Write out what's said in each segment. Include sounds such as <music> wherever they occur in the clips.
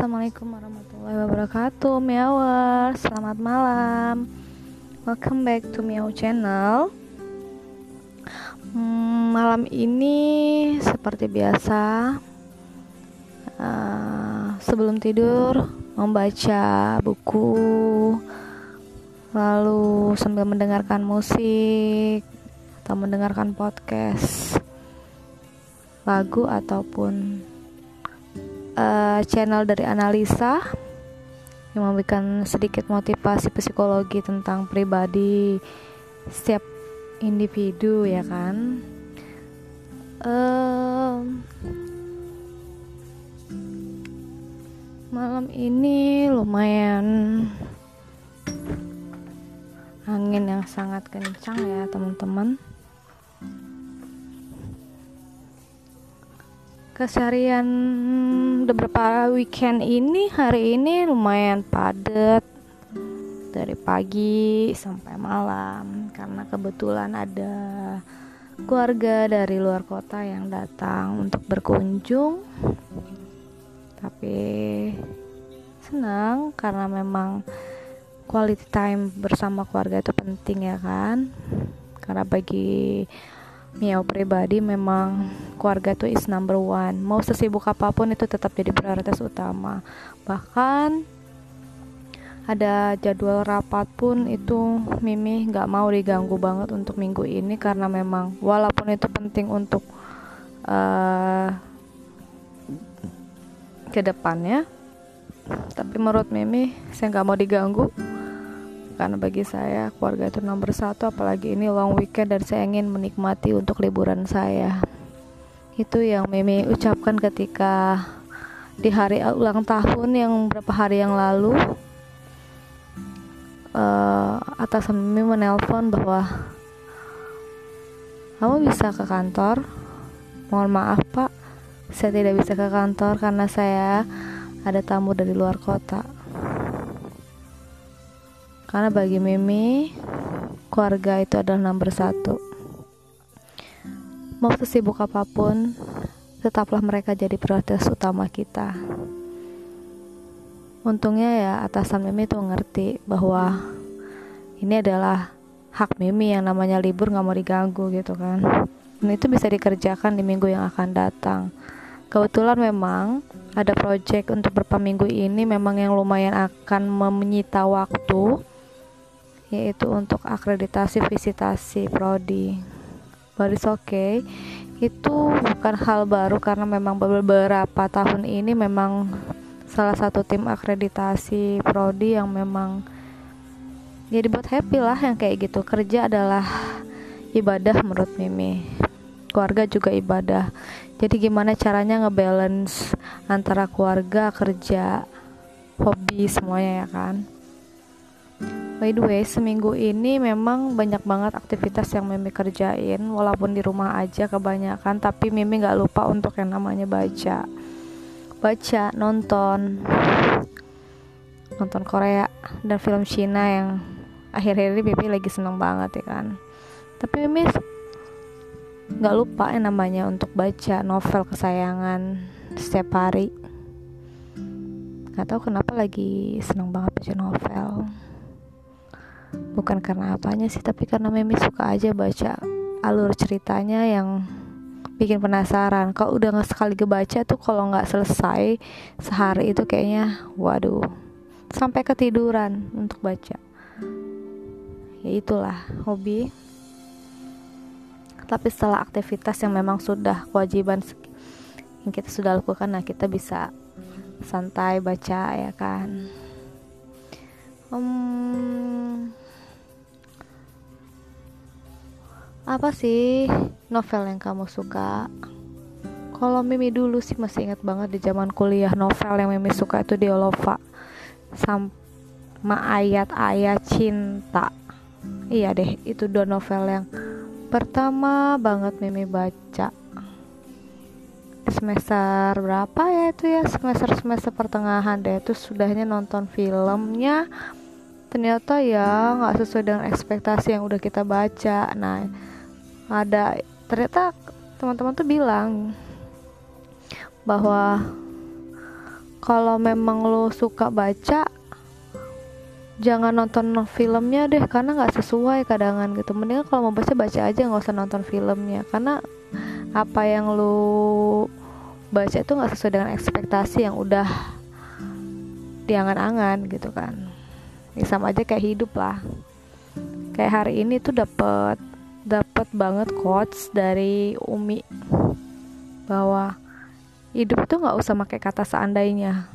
Assalamualaikum warahmatullahi wabarakatuh Meower, selamat malam. Welcome back to Meow Channel. Hmm, Malam ini seperti biasa uh, Sebelum tidur membaca buku Lalu sambil mendengarkan musik Atau mendengarkan podcast Lagu ataupun uh, channel dari analisa yang memberikan sedikit motivasi psikologi tentang pribadi setiap individu ya kan? Uh, malam ini lumayan angin yang sangat kencang ya teman-teman keseharian beberapa weekend ini hari ini lumayan padat. Dari pagi sampai malam karena kebetulan ada keluarga dari luar kota yang datang untuk berkunjung. Tapi senang karena memang quality time bersama keluarga itu penting ya kan. Karena bagi Miao pribadi memang keluarga itu is number one. Mau sesibuk apa pun itu tetap jadi prioritas utama. Bahkan ada jadwal rapat pun itu Mimi nggak mau diganggu banget untuk minggu ini karena memang walaupun itu penting untuk uh, ke depannya tapi menurut Mimi saya nggak mau diganggu karena bagi saya keluarga itu nomor satu apalagi ini long weekend dan saya ingin menikmati untuk liburan saya. Itu yang Mimi ucapkan ketika di hari ulang tahun yang beberapa hari yang lalu uh, atas Mimi menelpon bahwa kamu bisa ke kantor? Mohon maaf pak saya tidak bisa ke kantor karena saya ada tamu dari luar kota karena bagi Mimi, keluarga itu adalah nomor satu. Mau sesibuk apa pun, tetaplah mereka jadi prioritas utama kita. Untungnya ya atasan Mimi tuh ngerti bahwa ini adalah hak Mimi yang namanya libur nggak mau diganggu gitu kan. Dan itu bisa dikerjakan di minggu yang akan datang. Kebetulan memang ada project untuk beberapa minggu ini memang yang lumayan akan menyita waktu yaitu untuk akreditasi visitasi prodi. But it's okay. Itu bukan hal baru karena memang beberapa tahun ini memang salah satu tim akreditasi prodi yang memang jadi buat happy lah yang kayak gitu. Kerja adalah ibadah menurut Mimi. Keluarga juga ibadah. Jadi gimana caranya ngebalance antara keluarga kerja hobi semuanya ya kan By the way, seminggu ini memang banyak banget aktivitas yang Mimi kerjain Walaupun di rumah aja kebanyakan Tapi Mimi gak lupa untuk yang namanya baca. Baca, nonton Nonton Korea dan film Cina yang akhir-akhir ini Mimi lagi seneng banget ya kan? Tapi Mimi gak lupa yang namanya untuk baca novel kesayangan setiap hari. Gak tahu kenapa lagi seneng banget baca novel bukan karena apanya sih tapi karena Mimi suka aja baca alur ceritanya yang bikin penasaran. Kalau udah nggak sekali kebaca tuh kalau nggak selesai sehari itu kayaknya waduh sampai ketiduran untuk baca. Ya itulah hobi. Tapi setelah aktivitas yang memang sudah kewajiban yang kita sudah lakukan nah kita bisa santai baca ya kan? Um, apa sih novel yang kamu suka? Kalau Mimi dulu sih masih ingat banget di zaman kuliah novel yang Mimi suka itu Diolova sama ayat-ayat cinta. Iya deh itu dua novel yang pertama banget Mimi baca. Semester berapa ya itu ya? Semester semester pertengahan deh itu sudahnya nonton filmnya. Ternyata ya nggak sesuai dengan ekspektasi yang udah kita baca. Nah ada ternyata teman-teman tuh bilang bahwa kalau memang lo suka baca jangan nonton filmnya deh karena nggak sesuai kadangan gitu. Mendingan kalau mau baca baca aja nggak usah nonton filmnya. Karena apa yang lo baca itu nggak sesuai dengan ekspektasi yang udah diangan-angan gitu kan. Ini sama aja kayak hidup lah. Kayak hari ini tuh dapet dapet banget quotes dari Umi bahwa hidup tuh nggak usah pakai kata seandainya.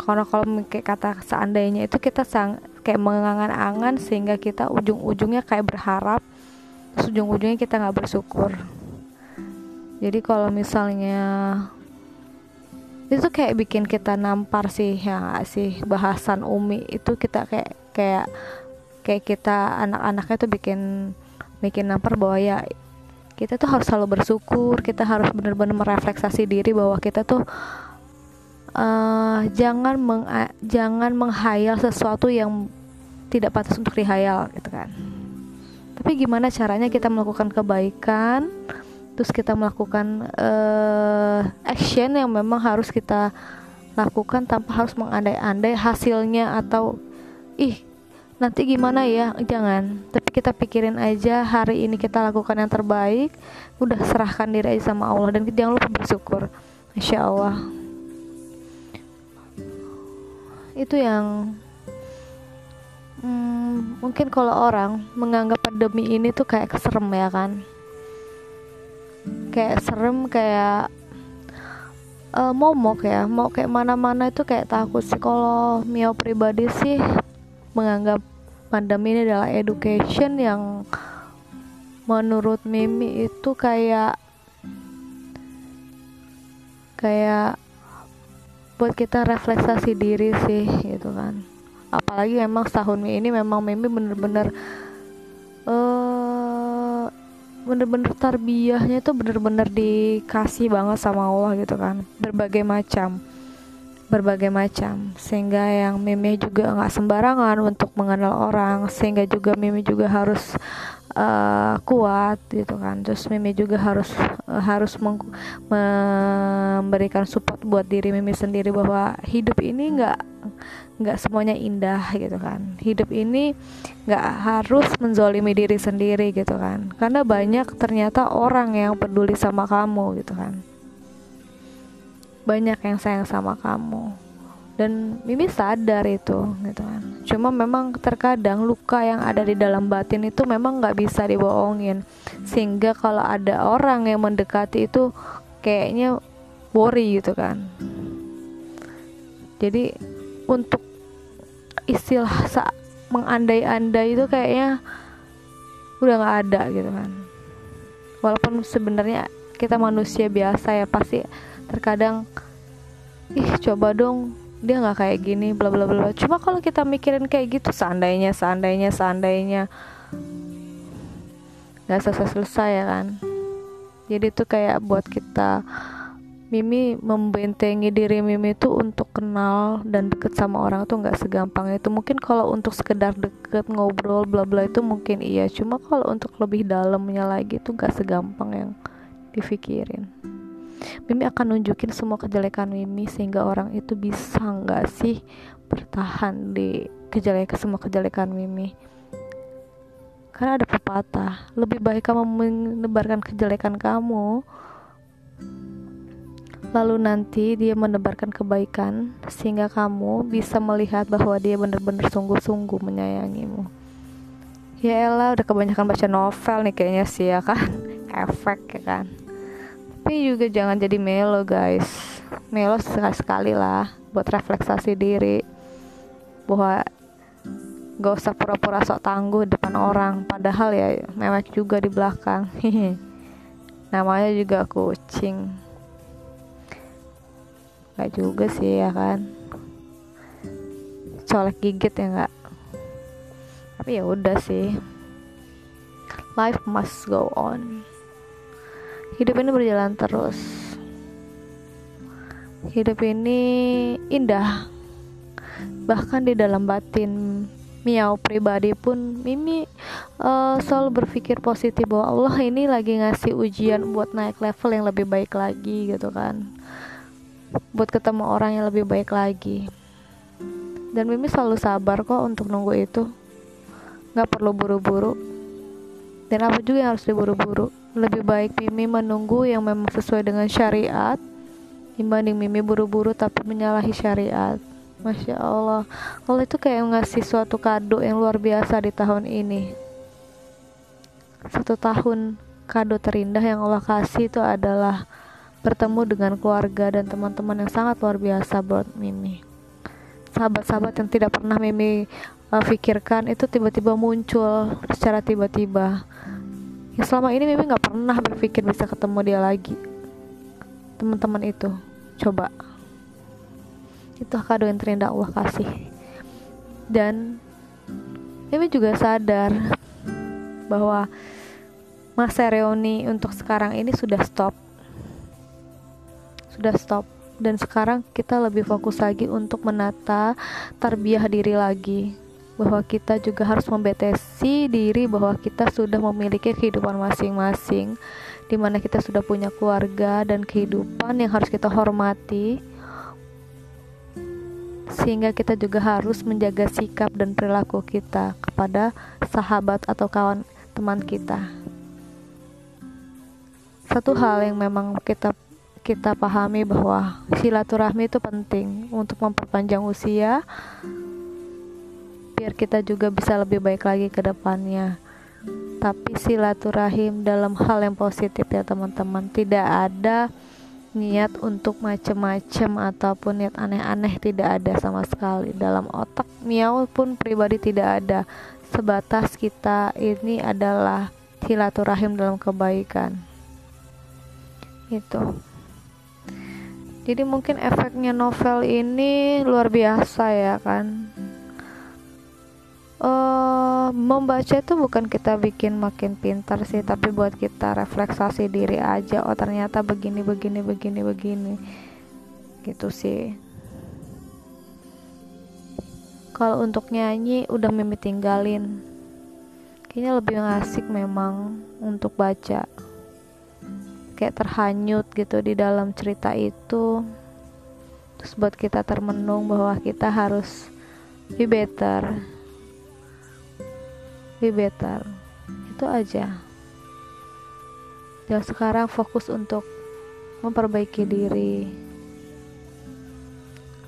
Karena kalau pakai kata seandainya itu kita sang kayak mengangan-angan sehingga kita ujung-ujungnya kayak berharap ujung-ujungnya kita nggak bersyukur. Jadi kalau misalnya itu kayak bikin kita nampar sih ya sih? Bahasan Umi itu kita kayak kayak kayak kita anak-anaknya tuh bikin bikin nampar bahwa ya kita tuh harus selalu bersyukur kita harus benar-benar merefleksasi diri bahwa kita tuh uh, jangan meng jangan menghayal sesuatu yang tidak patut untuk dihayal gitu kan. Tapi gimana caranya kita melakukan kebaikan terus kita melakukan uh, action yang memang harus kita lakukan tanpa harus mengandai-andai hasilnya atau ih nanti gimana ya? Jangan. Tapi kita pikirin aja hari ini kita lakukan yang terbaik. Udah serahkan diri aja sama Allah dan jangan lupa bersyukur. Insya Allah. Itu yang hmm, mungkin kalau orang menganggap pandemi ini tuh kayak keserem ya kan? Kayak serem kayak uh, momok ya. Mau kayak mana-mana itu kayak takut sih. Kalau Mio pribadi sih menganggap pandemi ini adalah education yang menurut Mimi itu kayak kayak buat kita refleksasi diri sih gitu kan. Apalagi memang setahun ini memang Mimi bener-bener uh, bener-bener tarbiyahnya itu bener-bener dikasih banget sama Allah gitu kan. Berbagai macam berbagai macam sehingga yang Mimi juga nggak sembarangan untuk mengenal orang sehingga juga Mimi juga harus uh, kuat gitu kan. Terus Mimi juga harus uh, harus memberikan support buat diri Mimi sendiri bahwa hidup ini nggak nggak semuanya indah gitu kan. Hidup ini nggak harus menzolimi diri sendiri gitu kan. Karena banyak ternyata orang yang peduli sama kamu gitu kan banyak yang sayang sama kamu. Dan Mimi sadar itu gitu kan. Cuma memang terkadang luka yang ada di dalam batin itu memang nggak bisa dibohongin. Sehingga kalau ada orang yang mendekati itu kayaknya worry gitu kan. Jadi untuk istilah sa mengandai-andai itu kayaknya udah nggak ada gitu kan. Walaupun sebenarnya kita manusia biasa ya pasti terkadang ih coba dong dia nggak kayak gini bla bla bla cuma kalau kita mikirin kayak gitu seandainya seandainya seandainya nggak selesai selesai ya kan? Jadi itu kayak buat kita Mimi membentengi diri Mimi itu untuk kenal dan deket sama orang tuh nggak segampang itu. Mungkin kalau untuk sekedar deket ngobrol bla bla itu mungkin iya. Cuma kalau untuk lebih dalamnya lagi tuh nggak segampang yang dipikirin Mimi akan nunjukin semua kejelekan Mimi sehingga orang itu bisa nggak sih bertahan di kejelekan semua kejelekan Mimi? Karena ada pepatah lebih baik kamu menebarkan kejelekan kamu lalu nanti dia menebarkan kebaikan sehingga kamu bisa melihat bahwa dia benar-benar sungguh-sungguh menyayangimu. Ya elah udah kebanyakan baca novel nih kayaknya sih ya kan. <laughs> Efek ya kan tapi juga jangan jadi melo guys. Melo sekali-sekali lah buat refleksasi diri. Bahwa gak usah pura-pura sok tangguh depan orang. Padahal ya mewek juga di belakang. <laughs> Namanya juga kucing. Gak juga sih ya kan? Colek gigit ya nggak? Tapi ya udah sih. Life must go on hidup ini berjalan terus. Hidup ini indah. Bahkan di dalam batin Miau pribadi pun Mimi uh, selalu berpikir positif bahwa Allah ini lagi ngasih ujian buat naik level yang lebih baik lagi gitu kan. Buat ketemu orang yang lebih baik lagi. Dan Mimi selalu sabar kok untuk nunggu itu. Nggak perlu buru-buru. Dan apa juga yang harus diburu-buru lebih baik Mimi menunggu yang memang sesuai dengan syariat dibanding Mimi buru-buru tapi menyalahi syariat. Masya Allah. Allah itu kayak ngasih suatu kado yang luar biasa di tahun ini. Satu tahun kado terindah yang Allah kasih itu adalah bertemu dengan keluarga dan teman-teman yang sangat luar biasa buat Mimi. Sahabat-sahabat yang tidak pernah Mimi uh, pikirkan itu tiba-tiba muncul secara tiba-tiba yang selama ini Mimi nggak pernah berpikir bisa ketemu dia lagi. Teman-teman itu coba. Itu kado yang terindah Allah kasih. Dan Mimi juga sadar bahwa masa reuni untuk sekarang ini sudah stop. Sudah stop. Dan sekarang kita lebih fokus lagi untuk menata tarbiyah diri lagi bahwa kita juga harus membetesi diri bahwa kita sudah memiliki kehidupan masing-masing di mana kita sudah punya keluarga dan kehidupan yang harus kita hormati. Sehingga kita juga harus menjaga sikap dan perilaku kita kepada sahabat atau kawan teman kita. Satu hal yang memang kita kita pahami bahwa silaturahmi itu penting untuk memperpanjang usia biar kita juga bisa lebih baik lagi ke depannya. Tapi silaturahim dalam hal yang positif ya teman-teman. Tidak ada niat untuk macem-macem ataupun niat aneh-aneh tidak ada sama sekali. Dalam otak miau pun pribadi tidak ada. Sebatas kita ini adalah silaturahim dalam kebaikan. Itu jadi mungkin efeknya novel ini luar biasa ya kan membaca itu bukan kita bikin makin pintar sih tapi buat kita refleksasi diri aja oh ternyata begini begini begini begini. Gitu sih. Kalau untuk nyanyi udah mimi tinggalin. Kayaknya lebih ngasik memang untuk baca. Kayak terhanyut gitu di dalam cerita itu. Terus buat kita termenung bahwa kita harus be better be better. Itu aja. Dan sekarang fokus untuk memperbaiki diri.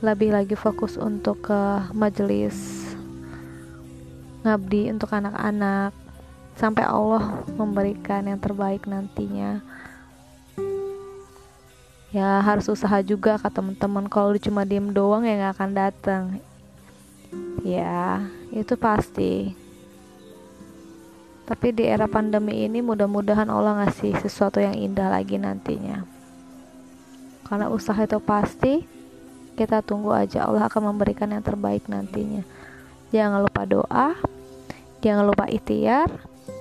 Lebih lagi fokus untuk ke majelis ngabdi untuk anak-anak. Sampai Allah memberikan yang terbaik nantinya. Ya harus usaha juga kata teman-teman. Kalau cuma diem doang ya nggak akan datang ya itu pasti tapi di era pandemi ini mudah-mudahan Allah ngasih sesuatu yang indah lagi nantinya karena usaha itu pasti kita tunggu aja Allah akan memberikan yang terbaik nantinya jangan lupa doa jangan lupa ikhtiar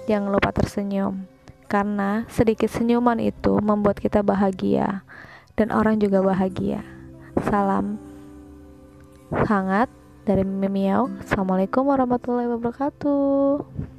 jangan lupa tersenyum karena sedikit senyuman itu membuat kita bahagia dan orang juga bahagia. Salam hangat dari Mimiau. Assalamualaikum warahmatullahi wabarakatuh.